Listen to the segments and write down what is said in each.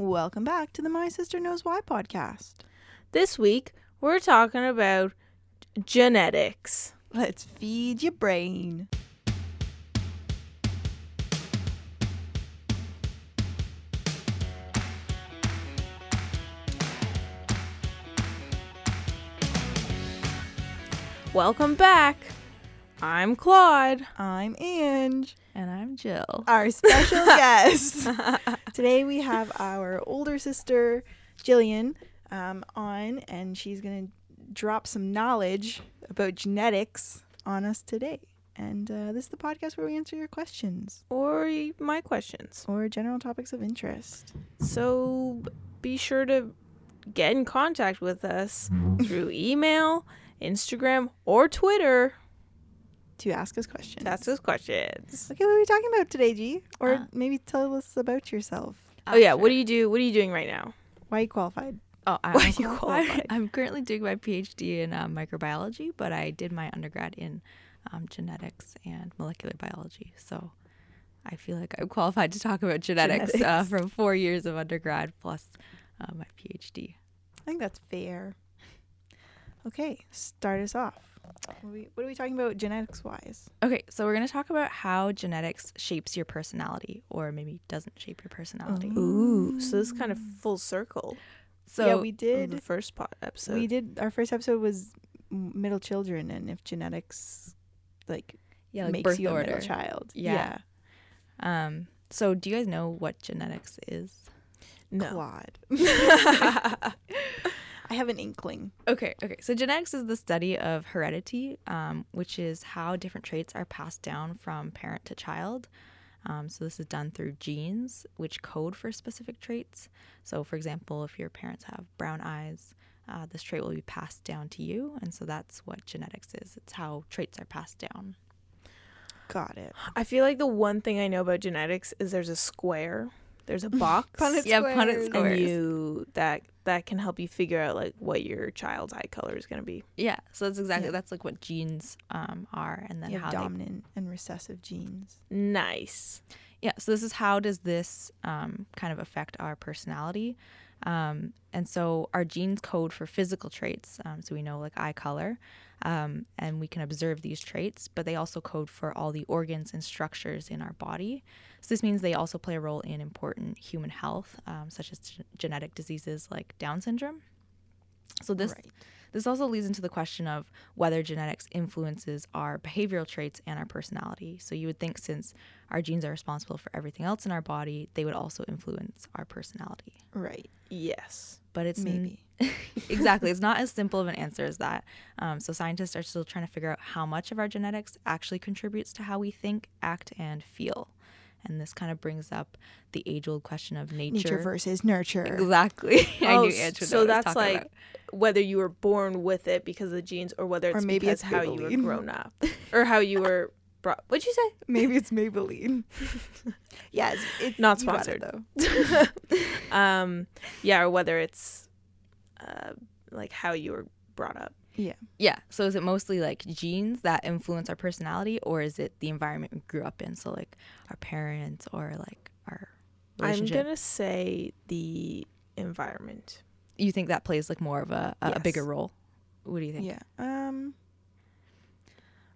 Welcome back to the My Sister Knows Why podcast. This week, we're talking about genetics. Let's feed your brain. Welcome back. I'm Claude. I'm Ange, And I'm Jill. our special guest. Today we have our older sister, Jillian, um, on, and she's going to drop some knowledge about genetics on us today. And uh, this is the podcast where we answer your questions Or my questions. or general topics of interest. So be sure to get in contact with us through email, Instagram, or Twitter To ask us questions. to ask us questions. Okay, what are we talking about today, G? Or Uh, maybe tell us about yourself. Oh yeah, what do you do? What are you doing right now? Why are you qualified? Oh, I'm, Why you qualified. qualified? I'm currently doing my PhD in uh, microbiology, but I did my undergrad in um, genetics and molecular biology. So I feel like I'm qualified to talk about genetics, Uh, from four years of undergrad plus uh, my PhD. I think that's fair. Okay, start us off. What are we, what are we talking about genetics wise? Okay, so we're going to talk about how genetics shapes your personality, or maybe doesn't shape your personality. Ooh, so this is kind of full circle. So yeah, we did. the first po- episode. we did. Our first episode was middle children, and if genetics like, yeah, like makes birth you a order. middle child. Yeah. Um, so do you guys know what genetics is? no. Quad. I have an inkling. Okay, okay. So genetics is the study of heredity, um, which is how different traits are passed down from parent to child. Um, so this is done through genes, which code for specific traits. So, for example, if your parents have brown eyes, uh, this trait will be passed down to you, and so that's what genetics is. It's how traits are passed down. Got it. I feel like the one thing I know about genetics is there's a square, there's a box, Punnett Yeah, Punnett squares. squares. and you that that can help you figure out like what your child's eye color is gonna be. Yeah, so that's exactly Yeah. that's like what genes um, are, and then You how have they dominant and recessive genes. Nice. Yeah, so this is how does this um, kind of affect our personality? Um, and so our genes code for physical traits. Um, so we know like eye color, um, and we can observe these traits, but they also code for all the organs and structures in our body. So this means they also play a role in important human health, um, such as g- genetic diseases like Down syndrome. So this right. this also leads into the question of whether genetics influences our behavioral traits and our personality. So you would think since our genes are responsible for everything else in our body, they would also influence our personality. Right. Yes. But it's n- Maybe. exactly. It's not as simple of an answer as that. Um, so scientists are still trying to figure out how much of our genetics actually contributes to how we think, act, and feel. And this kind of brings up the age-old question of nature. Nature versus nurture. Exactly. I oh, knew s- Ange would know so was that's like about. whether you were born with it because of the genes, or whether Or it's maybe because it's how you were grown up, or how you were brought. What'd you say? Maybe it's Maybelline. yeah, it's, it's Not got it, sponsored. though. Um, yeah, or whether it's uh, like how you were brought up. Yeah. Yeah. So is it mostly like genes that influence our personality, or is it the environment we grew up in? So like our parents or like our I'm gonna say the environment. You think that plays like more of a, a, a bigger role? What do you think? Yeah. Um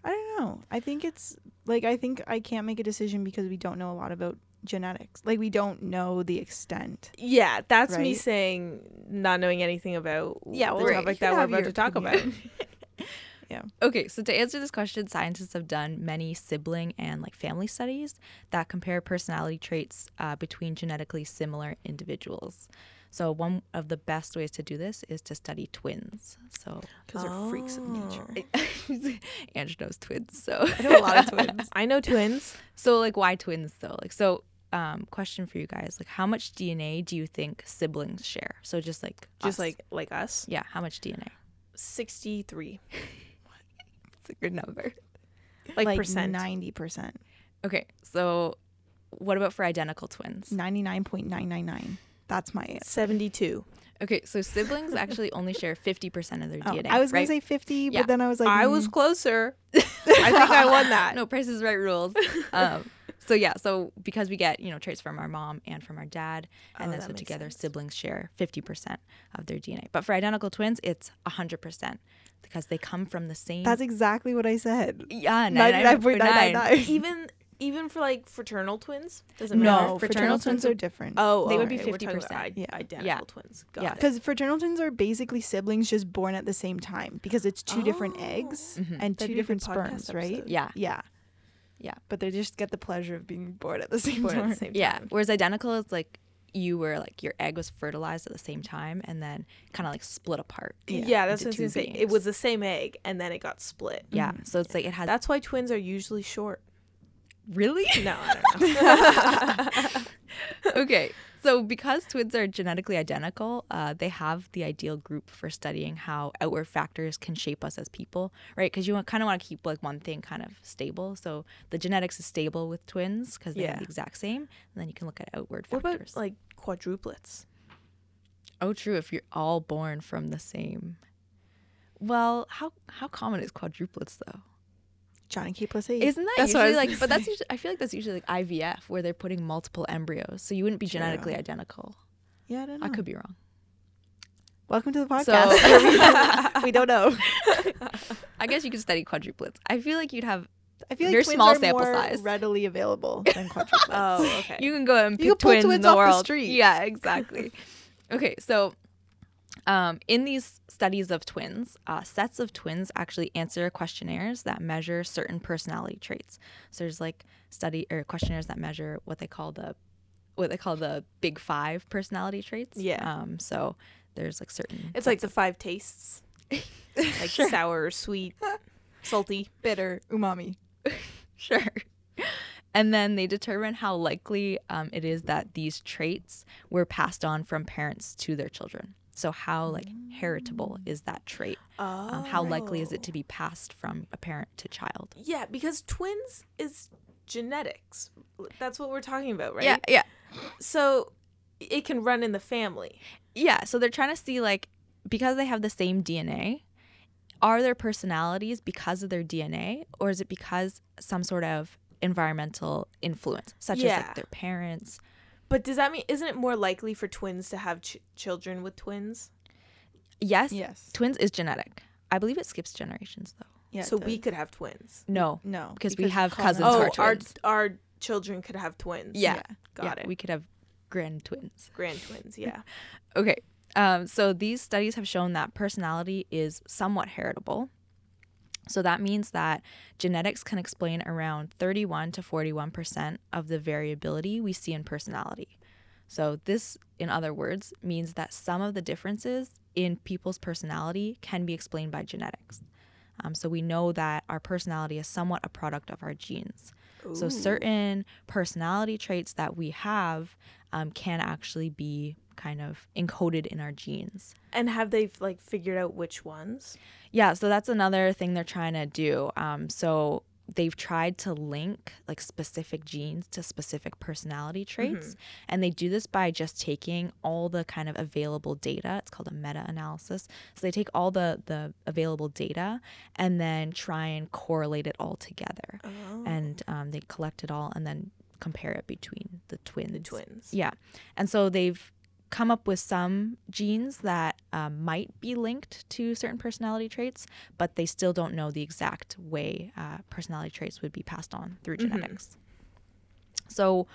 I don't know. I think it's like I think I can't make a decision because we don't know a lot about genetics. Like we don't know the extent. Yeah, that's me saying not knowing anything about Yeah, the well, you topic can that we're about your to talk about. yeah. Okay, so to answer this question, scientists have done many sibling and like family studies that compare personality traits uh, between genetically similar individuals. So one of the best ways to do this is to study twins. So Because they're freaks of nature. Ange knows twins, so I know a lot of twins. I know twins. So like why twins though? Like so um question for you guys. Like how much DNA do you think siblings share? So just like Just us. like like us. yeah, how much DNA? Sixty three. It's a good number. Like, percent. ninety percent. Okay. So what about for identical twins? Ninety nine point nine nine nine. That's my answer. Seventy two. Okay, so siblings actually only share 50% of their Oh, DNA. I was right? gonna say fifty, Yeah. but then I was like I was mm, closer. I think I won that. no, Price is Right rules. Um, so yeah, so because we get you know traits from our mom and from our dad, and Oh, then so together sense. siblings share fifty percent of their DNA. But for identical twins, it's hundred percent because they come from the same. That's exactly what I said. yeah, 99.999. even even for like fraternal twins doesn't matter. No, No, fraternal fraternal twins twins are different. Oh, They would alright, be we're talking about 50%. Yeah. identical Yeah. twins. Got Yeah. Because fraternal twins are basically siblings just born at the same time because it's two different Oh. eggs Mhm. and That'd two different good podcast sperms, right? yeah, Yeah. Yeah. But they just get the pleasure of being born at the same Born time. at the same yeah. Whereas identical is like you were like your egg was fertilized at the same time and then kind of like split apart. Yeah, Yeah, that's what into I was two. It was the same egg, and then it got split. Yeah, Mhm. so it's like it has That's why twins are usually short. really No, I don't know. okay. So, because twins are genetically identical, uh, they have the ideal group for studying how outward factors can shape us as people, right? Because you kind of want to keep like one thing kind of stable. So, the genetics is stable with twins because they Yeah. have the exact same. And then you can look at outward what factors. about like quadruplets? oh, true. If you're all born from the same. Well, how how common is quadruplets though? Jon and Kate plus eight. Isn't that That's what I usually was like? But that's usually, I feel like that's usually like IVF where they're putting multiple embryos, so you wouldn't be True. genetically identical. yeah, I don't know. I could be wrong. Welcome to the So- podcast. we don't know. I guess you could study quadruplets. I feel like you'd have I feel like Very twins small are sample more size. readily available than quadruplets. Oh, okay. you can go and pick You can pull twins, in the off the street. Yeah, exactly. okay, so um, in these studies of twins, uh, sets of twins actually answer questionnaires that measure certain personality traits. So there's like study or questionnaires that measure what they call the what they call the big five personality traits. Yeah. Um, so there's like certain. It's like the five tastes, like Sure. sour, sweet, salty. bitter umami. Sure. And then they determine how likely um, it is that these traits were passed on from parents to their children. So how like heritable is that trait? Oh, Um, how likely is it to be passed from a parent to child? Yeah, because twins is genetics. That's what we're talking about, right? Yeah, yeah, So it can run in the family. yeah. So they're trying to see like because they have the same DNA, are their personalities because of their DNA, or is it because some sort of environmental influence, such as like their parents? But does that mean isn't it more likely for twins to have ch- children with twins? Yes, Yes. twins is genetic. I believe it skips generations though. Yeah. so we could have twins. No, no because we have call them- cousins who Oh, are our twins. our children could have twins. Yeah. got yeah, it. We could have grand twins. Grand twins. Yeah. Okay. Um, so these studies have shown that personality is somewhat heritable. So that means that genetics can explain around 31 to 41% of the variability we see in personality. So this, in other words, means that some of the differences in people's personality can be explained by genetics. Um, so we know that our personality is somewhat a product of our genes. So certain personality traits that we have um, can actually be kind of encoded in our genes. And have they like figured out which ones? Yeah, so that's another thing they're trying to do. Um, so they've tried to link like specific genes to specific personality traits, and they do this by just taking all the kind of available data. It's called a meta-analysis. So they take all the the available data and then try and correlate it all together, Oh. and um, they collect it all and then compare it between the twins. the twins. Yeah. And so they've come up with some genes that um, might be linked to certain personality traits, but they still don't know the exact way uh, personality traits would be passed on through Mhm. genetics. So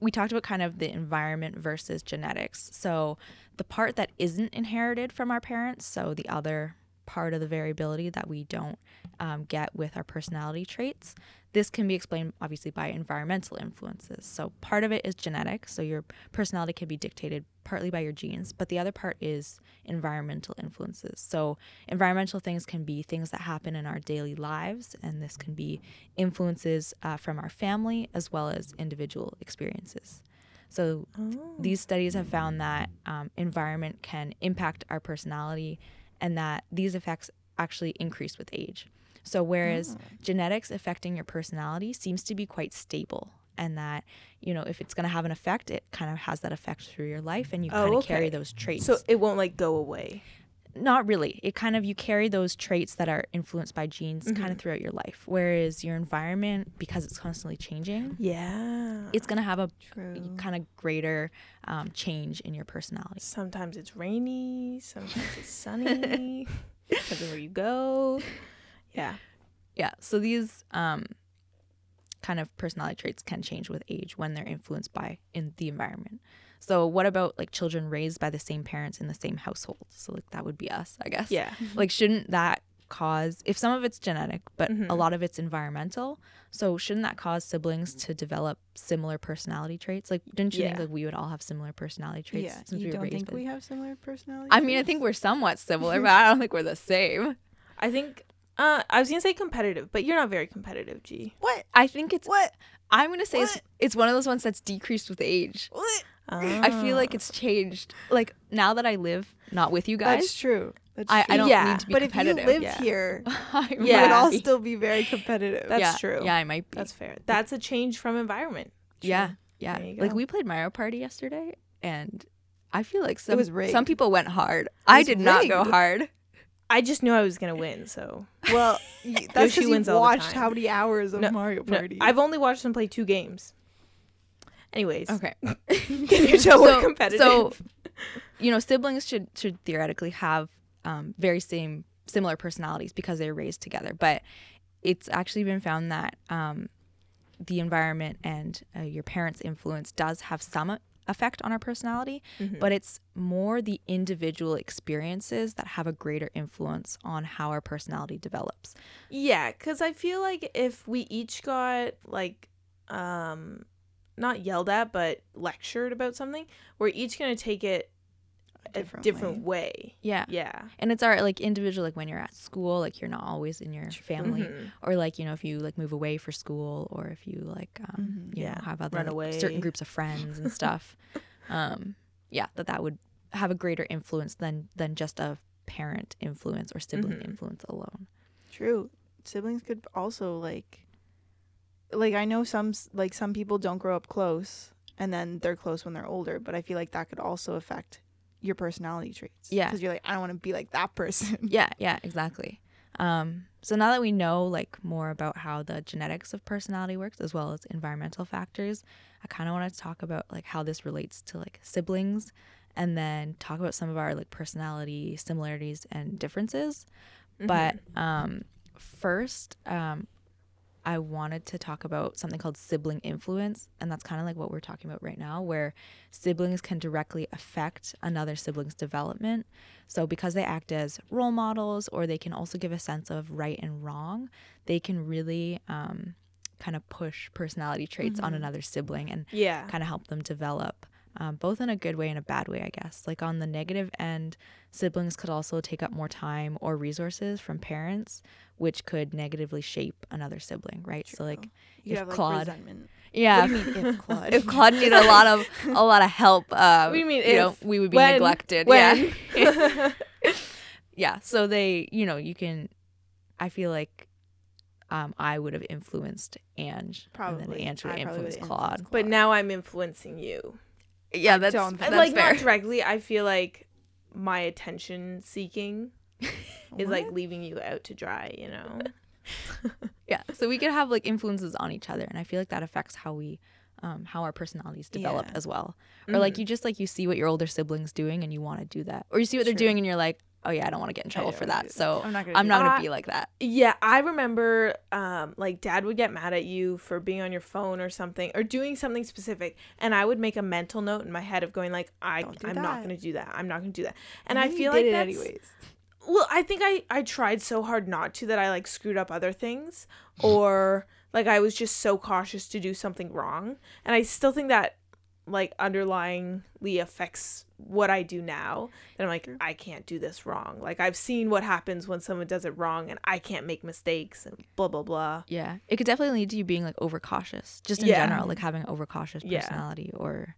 we talked about kind of the environment versus genetics. So the part that isn't inherited from our parents, so the other part of the variability that we don't um, get with our personality traits, this can be explained obviously by environmental influences. So part of it is genetic, so your personality can be dictated partly by your genes, but the other part is environmental influences. So environmental things can be things that happen in our daily lives, and this can be influences uh, from our family as well as individual experiences. So Oh. these studies have found that um, environment can impact our personality and that these effects actually increase with age. So, whereas genetics affecting your personality seems to be quite stable, and that, you know, if it's going to have an effect, it kind of has that effect through your life and you Oh, kind of carry those traits. So it won't like go away. not really. It kind of you carry those traits that are influenced by genes kind Mm-hmm. of throughout your life. Whereas your environment, because it's constantly changing, Yeah. it's gonna have a True. kind of greater um, change in your personality. Sometimes it's rainy, sometimes it's sunny, depends on where you go. Yeah. Yeah. So these um, kind of personality traits can change with age when they're influenced by in the environment. So what about like children raised by the same parents in the same household? So like that would be us, I guess. Yeah. Like shouldn't that cause if some of it's genetic, but Mhm. a lot of it's environmental, so shouldn't that cause siblings to develop similar personality traits? Like didn't you think like we would all have similar personality traits yeah. since You we don't think we have similar personalities? I mean, I think we're somewhat similar, but I don't think we're the same. I think uh I was gonna say competitive, but you're not very competitive, G. what? I think it's What? I'm gonna say it's What? it's one of those ones that's decreased with age. What? I feel like it's changed. Like now that I live not with you guys, That's true. That's I, I don't Yeah, need to be but if you lived yeah. here, I you Yeah. would all still be very competitive. That's yeah, true. Yeah, I might be. that's fair. That's a change from environment. yeah, yeah. Like we played Mario Party yesterday, and I feel like some was some people went hard. I was did not go hard. I just knew I was gonna win, so well, y- that's Yoshi because you wins all the watched time. how many hours of No, Mario no, Party. I've only watched them play two games. Anyways, Okay. can you tell we're competitive? So, you know, siblings should should theoretically have um, very same similar personalities because they're raised together. But it's actually been found that um, the environment and uh, your parents' influence does have some effect on our personality, Mhm. but it's more the individual experiences that have a greater influence on how our personality develops. Yeah, because I feel like if we each got like, um, not yelled at, but lectured about something, we're each gonna take it a different different, way. Yeah. Yeah. And it's our like individual like when you're at school, like you're not always in your family. Mhm. or like you know if you like move away for school or if you like um Mhm. you Yeah, know have other like, certain groups of friends and stuff um yeah that that would have a greater influence than than just a parent influence or sibling Mhm. influence alone True. Siblings could also like like I know some like some people don't grow up close and then they're close when they're older, but I feel like that could also affect your personality traits. Yeah. Cuz you're like I don't want to be like that person. yeah yeah exactly um so now that we know like more about how the genetics of personality works as well as environmental factors i kind of want to talk about like how this relates to like siblings and then talk about some of our like personality similarities and differences But um, first, um, I wanted to talk about something called sibling influence. And that's kind of like what we're talking about right now, where siblings can directly affect another sibling's development. So, because they act as role models or they can also give a sense of right and wrong, they can really um, kind of push personality traits on another sibling and Yeah. kind of help them develop, um, both in a good way and a bad way, I guess. Like on the negative end, siblings could also take up more time or resources from parents, which could negatively shape another sibling, right? So like, You if have like Claude, resentment. yeah, What do you mean if Claude? if Claude needed a lot of a lot of help, uh, What do you mean know, we would be When? neglected. When? Yeah, yeah. So they, you know, you can. I feel like. Um, I would have influenced Ange, Probably. and then Ange would I have probably influenced Claude. but now I'm influencing you. Yeah, that's, that's like fair. not directly. I feel like my attention seeking is like leaving you out to dry. You know. yeah so we could have like influences on each other and i feel like that affects how we um, how our personalities develop Yeah. as well or like Mhm. you just like you see what your older siblings doing and you want to do that or you see what they're doing and you're like oh yeah i don't want to get in trouble for that so I'm not gonna i'm not gonna be like that Yeah, I remember um like dad would get mad at you for being on your phone or something or doing something specific and I would make a mental note in my head of going like I I'm not going to do that. I'm not going to do that. And I feel like it that's anyways. well, I think I I tried so hard not to that I like screwed up other things or like I was just so cautious to do something wrong. And I still think that like underlyingly affects what I do now. That I'm like I can't do this wrong. Like I've seen what happens when someone does it wrong and I can't make mistakes and blah blah blah. yeah it could definitely lead to you being like overcautious just in Yeah. general like having an overcautious Yeah. personality or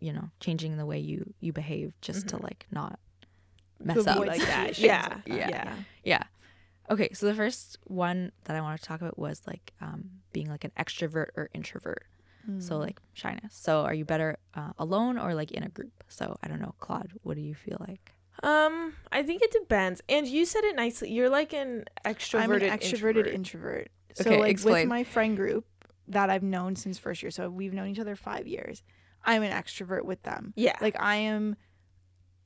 you know changing the way you you behave just to like not mess To up like that. Yeah. Yeah. Yeah. Yeah. Okay, so the first one that I want to talk about was like um, being like an extrovert or introvert. Mm. So like shyness. So are you better uh, alone or like in a group? So I don't know, Claude. What do you feel like? Um, I think it depends. And you said it nicely. You're like an extroverted I'm an extroverted introvert. introvert. So Okay, like with my friend group that I've known since first year, so we've known each other five years. I'm an extrovert with them. yeah. Like I am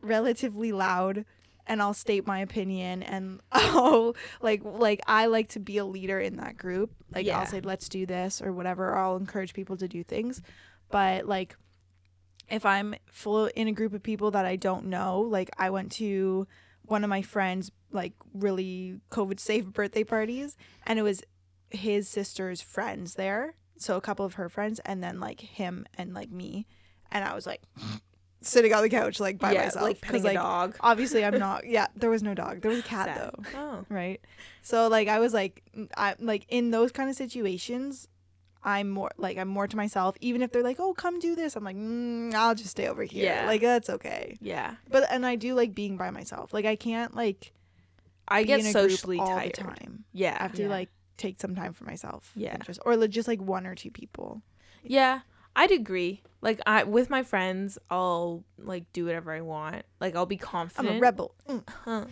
relatively loud and I'll state my opinion and I'll like like I like to be a leader in that group. Like Yeah. I'll say let's do this or whatever or I'll encourage people to do things. But like if I'm full in a group of people that I don't know, like I went to one of my friends like really COVID safe birthday parties and it was his sister's friends there. So a couple of her friends and then like him and like me. And I was like sitting on the couch like by yeah, myself. like petting 'cause, a like dog. obviously I'm not yeah, there was no dog. There was a cat Sad. though. Oh. Right. So like I was like I like in those kind of situations I'm more like I'm more to myself. Even if they're like, "Oh, come do this," I'm like, mm, "I'll just stay over here." Yeah. Like that's okay. Yeah. But and I do like being by myself. Like I can't like I be get in a group socially all tired. time. Yeah. I have to Yeah. like take some time for myself. Yeah. just or like, just like one or two people. Yeah, I'd agree. Like I with my friends, I'll like do whatever I want. Like I'll be confident. I'm a rebel. Mm. Huh.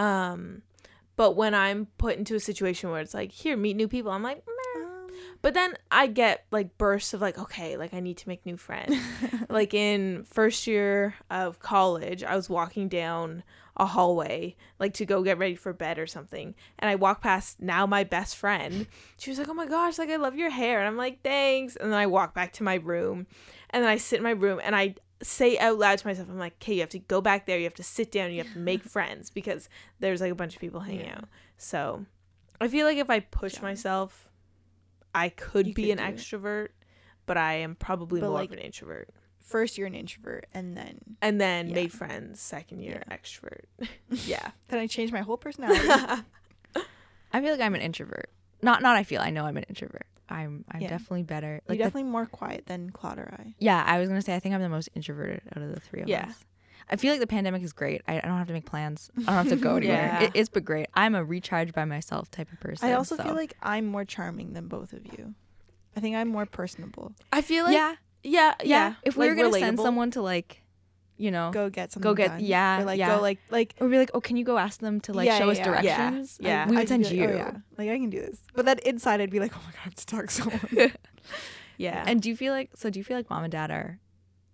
Um, but when I'm put into a situation where it's like, here, meet new people, I'm like, meh. But then I get like bursts of like, okay, like I need to make new friends. like in first year of college, I was walking down a hallway like to go get ready for bed or something and i walk past now my best friend she was like oh my gosh like i love your hair and i'm like thanks and then i walk back to my room and then i sit in my room and i say out loud to myself i'm like okay you have to go back there you have to sit down you have to make friends because there's like a bunch of people hanging Yeah. out so i feel like if i push Yeah. myself i could You be could an do it. extrovert but i am probably But, more like, of an introvert First you're an introvert and then and then Yeah. made friends second year extrovert yeah then I changed my whole personality. I feel like I'm an introvert. Not not I feel. I know I'm an introvert. I'm I'm Yeah. definitely better. You're Like the- definitely more quiet than Claude or I. yeah, I was gonna say I think I'm the most introverted out of the three of Yeah. us. I feel like the pandemic is great. I, I don't have to make plans. I don't have to go anywhere. Yeah. It, it's been great. I'm a recharge by myself type of person. I also so- feel like I'm more charming than both of you. I think I'm more personable. i feel like yeah, yeah yeah, yeah. If we like were gonna send someone to like, you know, Go get something. Go get- done. yeah, Or like yeah. go like like or be like, oh, can you go ask them to like Yeah, show yeah, us yeah. Yeah, directions? yeah. Like, we I'd send like, oh, you. Oh, yeah. Like I can do this. But then inside I'd be like, oh my god, I have to talk to someone. yeah And do you feel like so? Do you feel like mom and dad are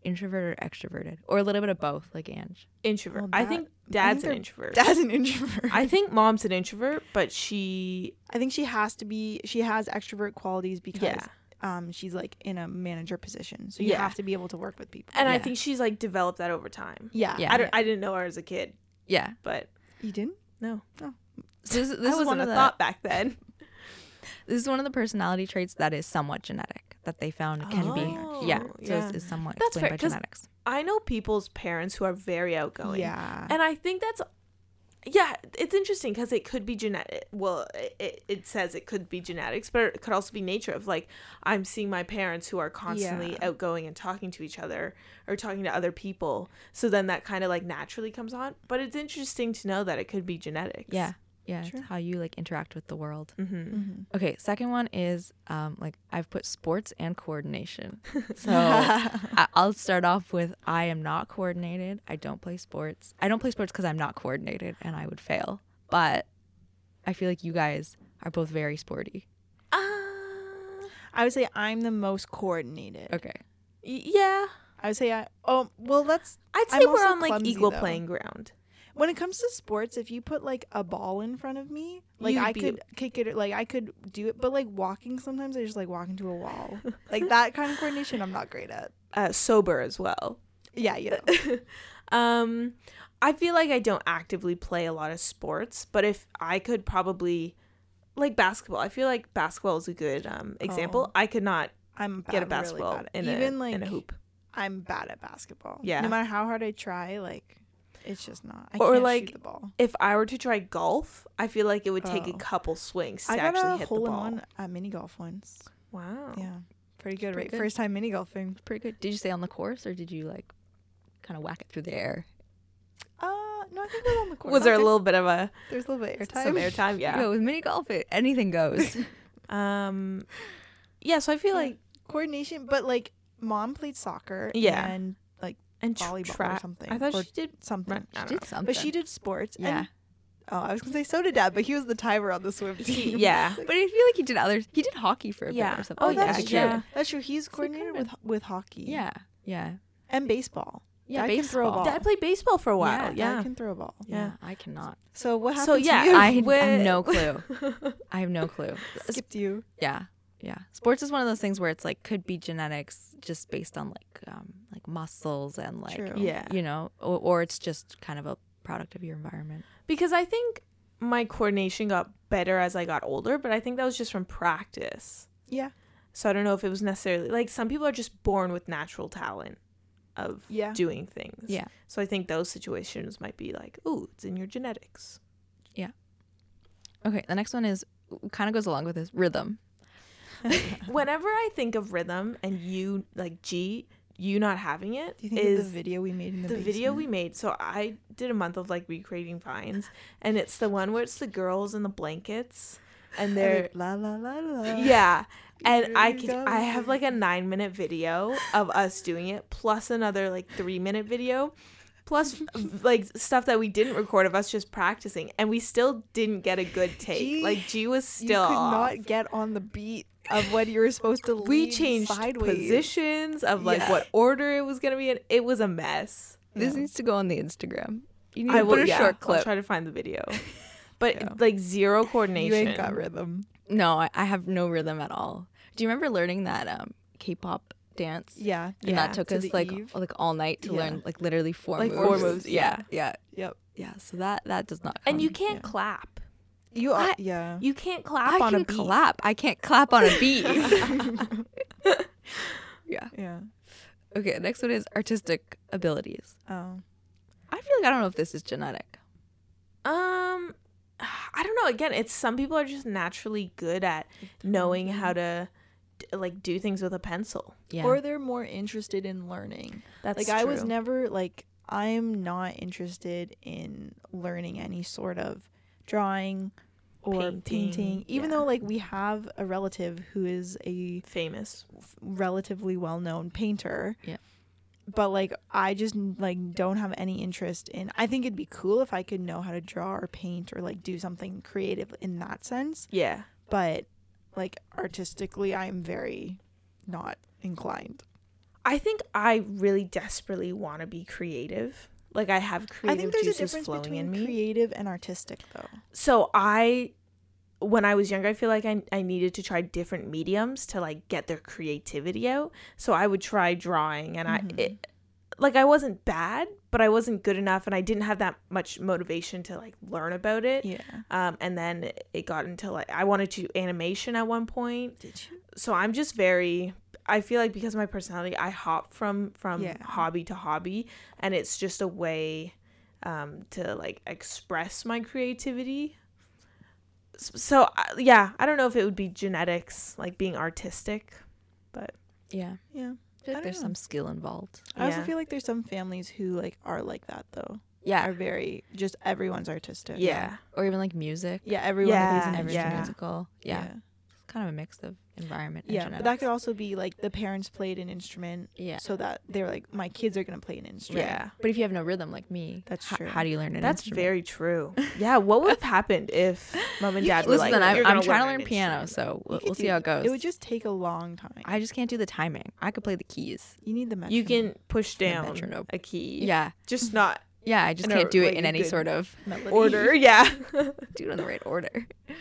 introverted or extroverted, or a little bit of both, like Ange? introvert Well, i that- think I dad's think an introvert Dad's an introvert. i think mom's an introvert but she I think she has to be. She has extrovert qualities because yeah um she's like in a manager position, so you Yeah. have to be able to work with people. and i Yeah. think she's like developed that over time yeah, Yeah. I, don't, I didn't know her as a kid Yeah. but You didn't? no So this, this this is wasn't one a of the thought back then this is one of the personality traits that is somewhat genetic that they found can Oh, be yeah. So yeah. It's, it's somewhat That's explained fair, by genetics. i know people's parents who are very outgoing Yeah. and i think that's yeah it's interesting because it could be genetic well it, it says it could be genetics but it could also be nature of like i'm seeing my parents who are constantly Yeah. outgoing and talking to each other or talking to other people so then that kind of like naturally comes on but it's interesting to know that it could be genetics Yeah. Yeah. Sure. It's how you like interact with the world. mm-hmm. Mhm. Okay. Second one is um like I've put sports and coordination. So I- I'll start off with I am not coordinated. I don't play sports. I don't play sports because I'm not coordinated and I would fail. But I feel like you guys are both very sporty. uh, I would say I'm the most coordinated. Okay. y- yeah I would say I. Oh well, that's i'd I'm say we're also on like equal though. playing ground when it comes to sports. If you put like a ball in front of me, like You'd I could kick it. Like I could do it, but like walking, sometimes I just like walk into a wall. like that kind of coordination, I'm not great at. uh, sober as well Yeah, you know. um i feel like i don't actively play a lot of sports but if i could probably like basketball i feel like basketball is a good um example Oh. i could not I'm bad, get a really basketball bad in, even a, like in a hoop I'm bad at basketball. Yeah. No matter how hard I try, like it's just not. I Or, can't like, shoot the ball. if i were to try golf i feel like it would take a Oh. couple swings to I got actually a hit hole the in one at mini golf once. wow Yeah, pretty good. pretty right? good. First time mini golfing. Pretty good. Did you stay on the course or did you like kind of whack it through the air? Uh, no, I think we're on the course. was there a little bit of a There's a little bit of airtime. some airtime yeah Yo, with mini golf, it anything goes. um yeah so i feel Yeah. like coordination, but like mom played soccer. Yeah. and like and volleyball or something. I thought or she did. something. She did know. something. But she did sports. and- Yeah. oh, I was gonna say so did Dad, but he was the timer on the swim team. Yeah. But I feel like he did others. He did hockey for a Yeah. bit or something. Oh, that's yeah, true. yeah. That's true. He's coordinated with with hockey. Yeah. Yeah. and baseball. Yeah. Dad can throw a baseball. ball. Dad played baseball for a while. Dad Yeah. I can throw a ball. Yeah. Yeah. I cannot. So what happened So, to yeah, you? I have no clue. I have no clue. skipped you. Yeah. Yeah. Sports is one of those things where it's like could be genetics just based on like um like muscles and like True. Yeah. you know or, or it's just kind of a product of your environment. Because I think my coordination got better as I got older, but I think that was just from practice. Yeah. So I don't know if it was necessarily like some people are just born with natural talent of Yeah. doing things. Yeah. So I think those situations might be like, oh, it's in your genetics. Yeah okay, the next one is kind of goes along with this rhythm. Whenever I think of rhythm and you like G, you not having it Do you think is the video we made in the, the video we made. So I did a month of like recreating vines, and it's the one where it's the girls in the blankets, and they're la la la la. yeah. And I Here can. I have like a nine minute video of us doing it, plus another like three minute video, plus like stuff that we didn't record of us just practicing, and we still didn't get a good take. G, like G was You still could off. not get on the beat of when you were supposed to. we changed sideways. positions of like Yeah. what order it was gonna be in. It was a mess. This Yeah. needs to go on the Instagram. You need I to will put a yeah, short I'll try to find the video, but Yeah. like zero You coordination. ain't got rhythm. No, I, I have no rhythm at all. Do you remember learning that um K-pop dance? Yeah. And Yeah, that took to us like eve. like all night to Yeah. learn like literally four Like moves. four moves, Yeah, yeah, Yep. yeah. So that that does not. and you can't yeah. clap. You are. I- yeah. You can't clap I on can a beat. clap. I can't clap on a beat. yeah. Yeah. Okay. Next one is artistic abilities. Oh. I feel like I don't know if this is genetic. Um, I don't know. Again, it's some people are just naturally good at knowing how to like do things with a pencil. Yeah. Or they're more interested in learning. That's like I was never like I'm not interested in learning any sort of drawing or Painting, painting, even yeah. though like we have a relative who is a famous. f- relatively well-known painter. Yeah. But like I just like don't have any interest in I think it'd be cool if I could know how to draw or paint or like do something creative in that sense, Yeah. but like artistically I'm very not inclined. I think I really desperately want to be creative. Like I have creative I think there's a difference flowing between in me. creative and artistic though. so I when I was younger, I feel like I, I needed to try different mediums to like get their creativity out. So I would try drawing and Mhm. I it, like I wasn't bad, but I wasn't good enough and I didn't have that much motivation to like learn about it. Yeah. Um and then it got into like I wanted to do animation at one point. Did you? So I'm just very I feel like because of my personality, I hop from from Yeah. hobby to hobby and it's just a way um to like express my creativity. So uh, yeah, I don't know if it would be genetics, like being artistic, but yeah. Yeah. I feel like don't there's know. some skill involved. I also feel like there's some families who like are like that though. Yeah. Are very just everyone's artistic. yeah. Or even like music. Yeah, everyone Yeah, plays an Everyone's yeah. instrument. musical. Yeah. It's kind of a mix of environment and Yeah, but that could also be like the parents played an instrument Yeah. so that they're like my kids are going to play an instrument. Yeah. But if you have no rhythm like me, That's h- true. how do you learn an That's instrument? very true. Yeah, what would have happened if mom and dad were Listen, like, I'm, I'm gonna trying to learn piano, so we'll, we'll see do- how it goes. It would just take a long time. I just can't do the timing. I could play the keys. you need the metronome. You can push down metronome. a key. Yeah. Just not Yeah, I just can't do it like, in any sort of Melody. order. Yeah. do it in the right order.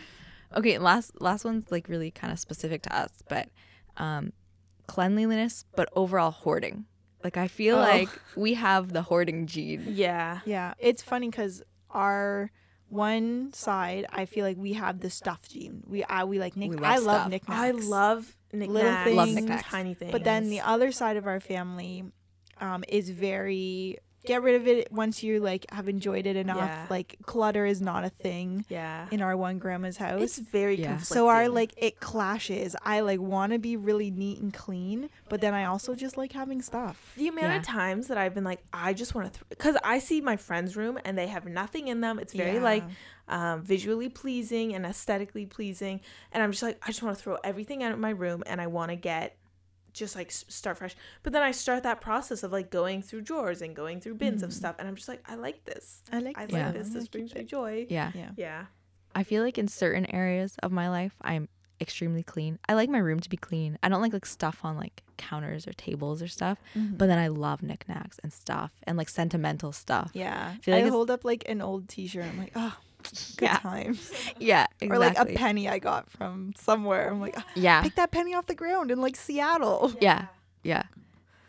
Okay, last last one's like really kind of specific to us, but um cleanliness, but overall hoarding. Like I feel Oh. like we have the hoarding gene. yeah. Yeah, it's funny because our one side, I feel like we have the stuff gene. We I we like nick. We love I love stuff. knickknacks. I love knickknacks. things. Love knickknacks. Tiny things. But then the other side of our family um, is very get rid of it once you like have enjoyed it enough. Yeah. Like clutter is not a thing yeah. in our one grandma's house. It's very Yeah. conflicting. so our like it clashes. I like want to be really neat and clean, but then I also just like having stuff. the amount Yeah. of times that I've been like, I just want to, because I see my friend's room and they have nothing in them. It's very Yeah. like um, visually pleasing and aesthetically pleasing, and I'm just like, I just want to throw everything out of my room and I want to get just like start fresh. But then I start that process of like going through drawers and going through bins of Mhm. stuff, and I'm just like, I like this. I like I like Yeah. this. This brings me joy. Yeah. Yeah. Yeah. I feel like in certain areas of my life, I'm extremely clean. I like my room to be clean. I don't like like stuff on like counters or tables or stuff. Mhm. But then I love knickknacks and stuff and like sentimental stuff. yeah, feel like I hold up like an old T-shirt. I'm like, oh, good Yeah. times. Yeah, Or like a penny I got from somewhere. I'm like, "Ah, yeah, pick that penny off the ground in like Seattle. yeah, yeah.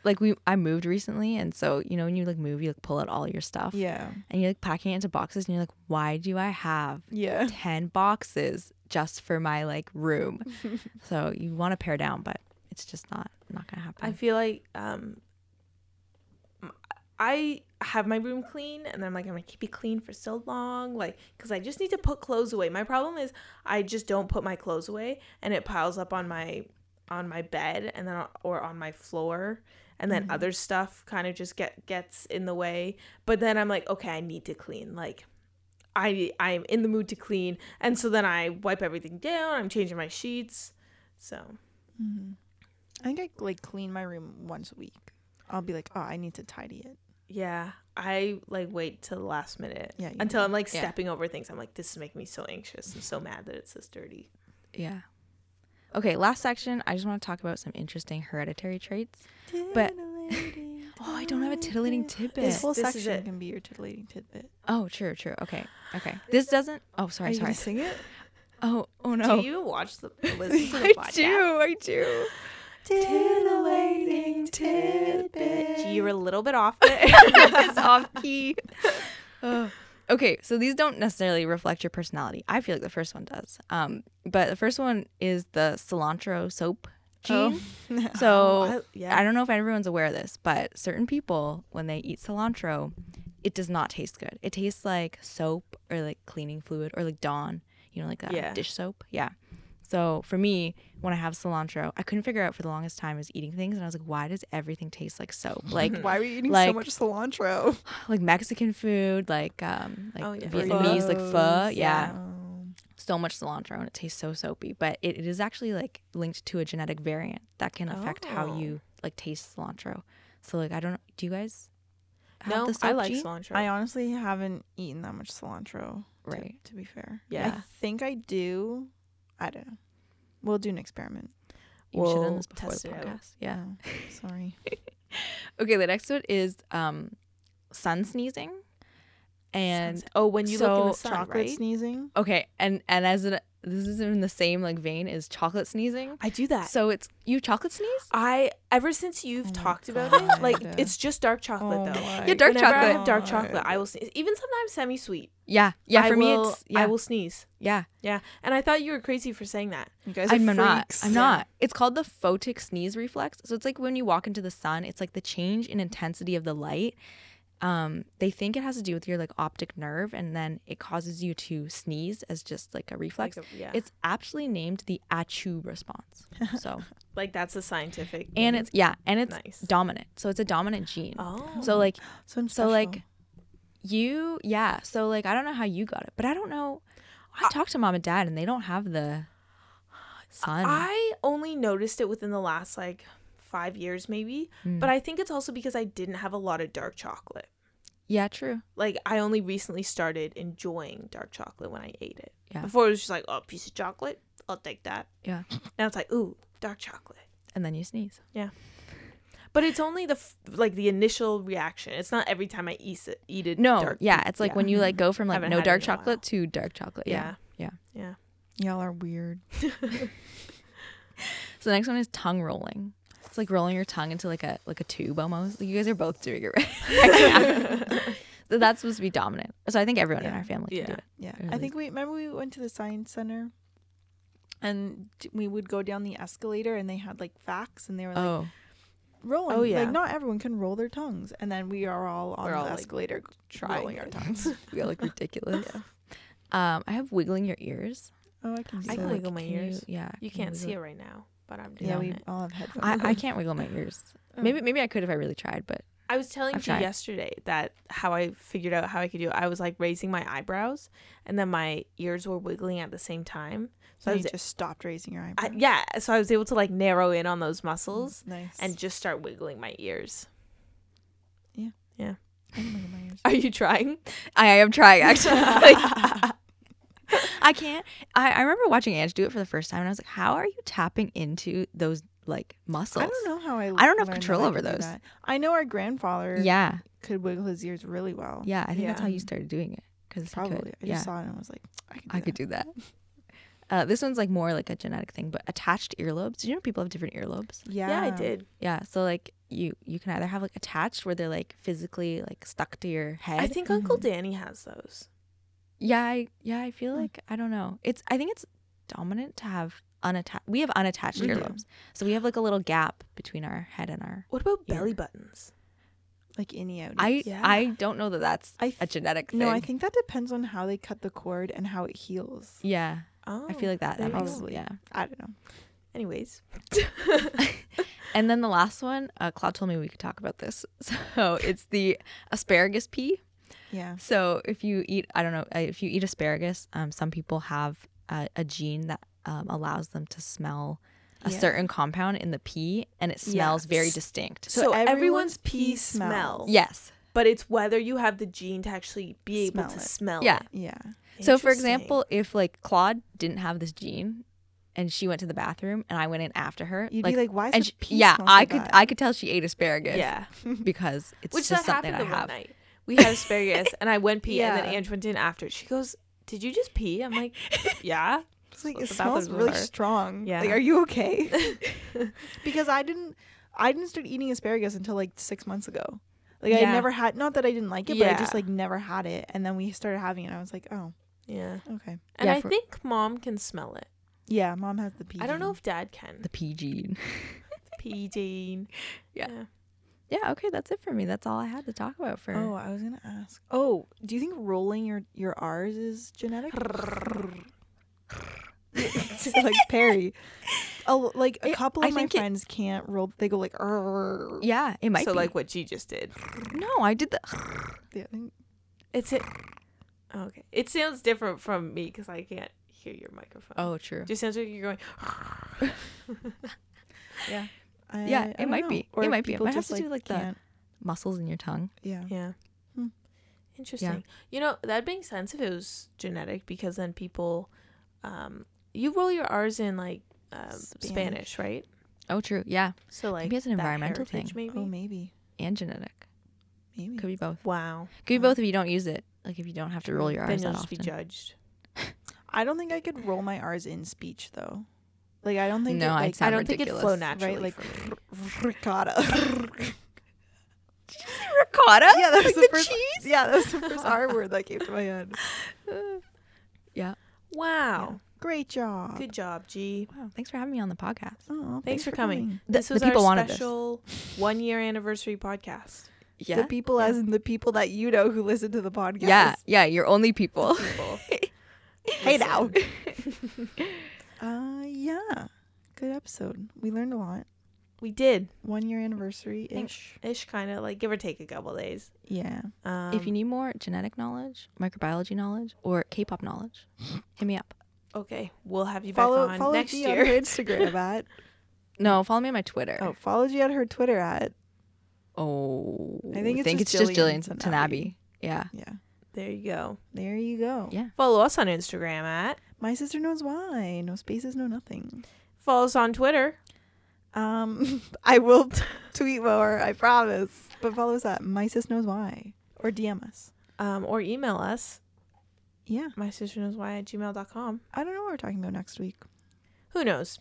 Like we, I moved recently, and so you know when you like move, you like pull out all your stuff, Yeah, and you're like packing it into boxes, and you're like, why do I have yeah. ten boxes just for my like room? so you want to pare down, but it's just not not gonna happen. I feel like um m- I have my room clean and then I'm like I'm gonna keep it clean for so long like because I just need to put clothes away. My problem is I just don't put my clothes away and it piles up on my on my bed and then or on my floor and then other stuff kind of just get gets in the way. But then I'm like okay I need to clean like. I I'm in the mood to clean, and so then I wipe everything down. I'm changing my sheets, so Mhm. I think I like clean my room once a week. I'll be like, oh, I need to tidy it. Yeah, I like wait till the last minute Yeah, until do. I'm like Yeah. stepping over things. I'm like, this is making me so anxious. I'm so mad that it's this dirty. Yeah. Okay, last section. I just want to talk about some interesting hereditary traits. But- Oh, I don't have a titillating tidbit. This whole This is section it. can be your titillating tidbit. Oh, true, true. Okay, okay. This doesn't. Oh, Are sorry, you sorry. gonna sing it? Oh, oh no. Do no. you watch the listen to the I podcast? do. I do. Titillating tidbit. You're a little bit off there. it's off key. Oh. Okay, so these don't necessarily reflect your personality. I feel like the first one does. Um, but the first one is the cilantro soap gene. So I- yeah. I don't know if everyone's aware of this, but certain people, when they eat cilantro, it does not taste good. It tastes like soap or like cleaning fluid or like Dawn, you know, like Yeah. dish soap. Yeah. So for me, when I have cilantro, I couldn't figure out for the longest time is eating things, and I was like, why does everything taste like soap? Like Why are we eating so much cilantro? like Mexican food, like um like Oh, yeah. Vietnamese, like pho. Photos, Yeah. Oh. so much cilantro and it tastes so soapy. But it, it is actually like linked to a genetic variant that can affect how Oh. you like taste cilantro. So like I don't know. Do you guys? Have no, the I like gene? cilantro. I honestly haven't eaten that much cilantro. to- Right. To, be fair. Yeah. I think I do. I don't know. We'll do an experiment. You should have done We'll this before the podcast. Yeah. Oh, sorry. Okay. The next one is um, sun sneezing, and oh, when you look in the so sun, Chocolate right? sneezing. okay, and and as an this is in the same like vein as chocolate sneezing. I do that. So it's you chocolate sneeze. I ever since you've Oh my talked about it, like it's just dark chocolate Oh though. my Yeah, dark Whenever I chocolate. have dark oh chocolate, I will sneeze. Even sometimes semi-sweet. Yeah. Yeah. I For me, it's yeah. I will sneeze. yeah. Yeah, and I thought you were crazy for saying that. You guys are I'm not. I'm not. It's called the photic sneeze reflex. So it's like when you walk into the sun, it's like the change in intensity of the light. Um, they think it has to do with your like optic nerve, and then it causes you to sneeze as just like a reflex. Like a- yeah, It's actually named the ACHOO response. So like that's a scientific. and name. it's yeah, and it's Nice. dominant. So it's a dominant gene. oh, So like So so like you yeah. So like I don't know how you got it, but I don't know. I talked to mom and dad, and they don't have the son. I only noticed it within the last like five years maybe, Mm. but I think it's also because I didn't have a lot of dark chocolate. Yeah, true. Like I only recently started enjoying dark chocolate when I ate it. Yeah. Before it was just like, oh, a piece of chocolate, I'll take that. Yeah. Now it's like, ooh, dark chocolate. And then you sneeze. Yeah. But it's only the f- like the initial reaction. It's not every time I eat it. Eat it. No, dark yeah, it's like when you like go from like no dark in a while. chocolate to dark chocolate. Yeah. Yeah. yeah. Yeah. y'all are weird. So the next one is tongue rolling. It's like rolling your tongue into like a like a tube almost. Like you guys are both doing it right. so that's supposed to be dominant. So I think everyone in our family can do Yeah. it. Yeah, Or I think we remember we went to the science center, and we would go down the escalator, and they had like facts, and they were like Oh, rolling. Oh, yeah. like not everyone can roll their tongues, and then we are all on We're the all, like, escalator trying rolling our tongues. we got like ridiculous. Um, I have wiggling your ears. oh, I can. Do I can that. wiggle my can ears. You, yeah, You can can't see it right now, I'm doing Yeah, we it. all have headphones. I, I can't wiggle my ears. Oh. Maybe maybe I could if I really tried, but I was telling I've you tried. yesterday that how I figured out how I could do it. I was like raising my eyebrows, and then my ears were wiggling at the same time. So So I you was, just stopped raising your I, eyebrows. yeah. So I was able to like narrow in on those muscles mm, Nice. and just start wiggling my ears. Yeah. Yeah. I don't my ears. Are you trying? I am trying actually. I can't. I, I remember watching Ange do it for the first time, and I was like, "How are you tapping into those like muscles?" I don't know how I. I don't have control over those. I know our grandfather Yeah, could wiggle his ears really well. yeah. I think that's how you started doing it because probably. Could. I yeah, saw it and I was like, I could. Do I could that. do that. Uh, this one's like more like a genetic thing, but attached earlobes. Did you know people have different earlobes? Yeah. Yeah, I did. Yeah, so like you you can either have like attached where they're like physically like stuck to your head. I think Uncle Danny has those. Yeah, I, yeah, I feel like I don't know. It's I think it's dominant to have unattached. We have unattached We do. earlobes, so we have like a little gap between our head and our. What about belly buttons? Like innie out. I Yeah. I don't know that that's I a genetic thing. no, I think that depends on how they cut the cord and how it heals. Yeah, Oh, I feel like that. That you makes go. yeah. I don't know. Anyways, And then the last one, uh, Claude told me we could talk about this. So it's the asparagus pee. Yeah. So if you eat, I don't know, uh, if you eat asparagus, um, some people have a, a gene that um, allows them to smell a Yeah. certain compound in the pee, and it smells very distinct. So so, everyone's everyone's pee pee smells. smells. yes. but it's whether you have the gene to actually be able Smell to it. smell Yeah. it. Yeah. So for example, if like Claude didn't have this gene, and she went to the bathroom, and I went in after her, You'd be like, why is and she- pee yeah, smell so I could bad? I could tell she ate asparagus. yeah, because it's which just that something I have. one night. We had asparagus, and I went pee, and then Yeah. Ange went in after. She goes, "Did you just pee?" I'm like, "Yeah." It's like it smells really are. strong. Yeah. Like, are you okay? because I didn't, I didn't start eating asparagus until like six months ago. Like I never had, not that I didn't like it, but I just like never had it. And then we started having it. and I was like, oh, Yeah, okay. and Yeah, I for- think mom can smell it. Yeah, mom has the pee. I don't know if dad can. The pea gene. Pee gene. Yeah. Yeah. Okay, that's it for me. That's all I had to talk about for. Oh, I was gonna ask. Oh, do you think rolling your your R's is genetic? like Perry. Oh, like a It- couple I of my think it- friends can't roll. They go like, "Arr." yeah, it might so be. like what G just did. no, I did the. Yeah, It's it. Okay, it sounds different from me because I can't hear your microphone. Oh, true. it just sounds like you're going. yeah. I, Yeah, I it might know. be. Or It might be. It people might have just, to do, like, the- can't- Muscles in your tongue. Yeah. Yeah. Hmm. Interesting. You know, that'd make sense if it was genetic because then people um you roll your R's in like um, Spanish. Spanish. right? Oh, true. Yeah, So like Maybe it's an environmental thing. Maybe. Oh, maybe. and genetic. Maybe. Could be both. wow. Could be Wow. both if you don't use it. Like if you don't have to roll your Then R's you'll that just often. be judged. I don't think I could roll my R's in speech though. Like I don't think No, it, like I don't think it'd flow naturally. right like ricotta. Ricotta. yeah, that was Like the, the first. cheese? Yeah, that was the first R word that came to my head. Yeah. Wow. Great job. Good job, G. Wow. Thanks for having me on the podcast. Oh, Thanks, for coming. The- This the was people our special one year anniversary podcast. Yeah. The people, Yeah. as in the people that you know who listen to the podcast. Yeah. Yeah. You're only people. People. Hey now. uh, yeah. Good episode. We learned a lot. We did One year anniversary ish. ish, kind of like give or take a couple days. Yeah. Um, if you need more genetic knowledge, microbiology knowledge, or K-pop knowledge, hit me up. okay, we'll have you follow back on follow next G year. on her Instagram at. No, follow me on my Twitter. Oh, follow G on her Twitter at. Oh, I think it's just just Jillian Jillian Tanabe. Tanabe. Yeah. Yeah. There you go. There you go. Yeah. Follow us on Instagram at. My sister knows why. No spaces, no nothing. Follow us on Twitter. Um, I will t- tweet more. I promise. But follow us at my Sister knows why or DM us. Um, or email us. Yeah. My sister knows why at gmail.com. I don't know what we're talking about next week. Who knows?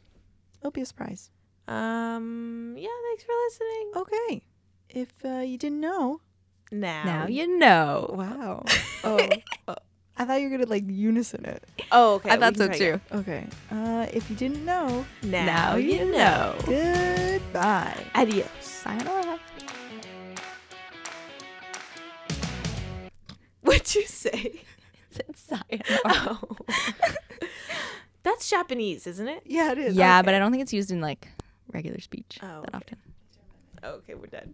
It'll be a surprise. Um, yeah, thanks for listening. Okay. If uh, you didn't know, Now. Now you know. wow. oh, oh, I thought you were gonna like unison it. Oh, okay. I thought so too. Okay. Uh, if you didn't know, Now, Now you you know. goodbye. Adios. Sayonara. What'd you say? Sayonara. Oh. That's Japanese, isn't it? Yeah, it is. Yeah, Okay. but I don't think it's used in like regular speech Oh, that okay. often. Okay, we're done.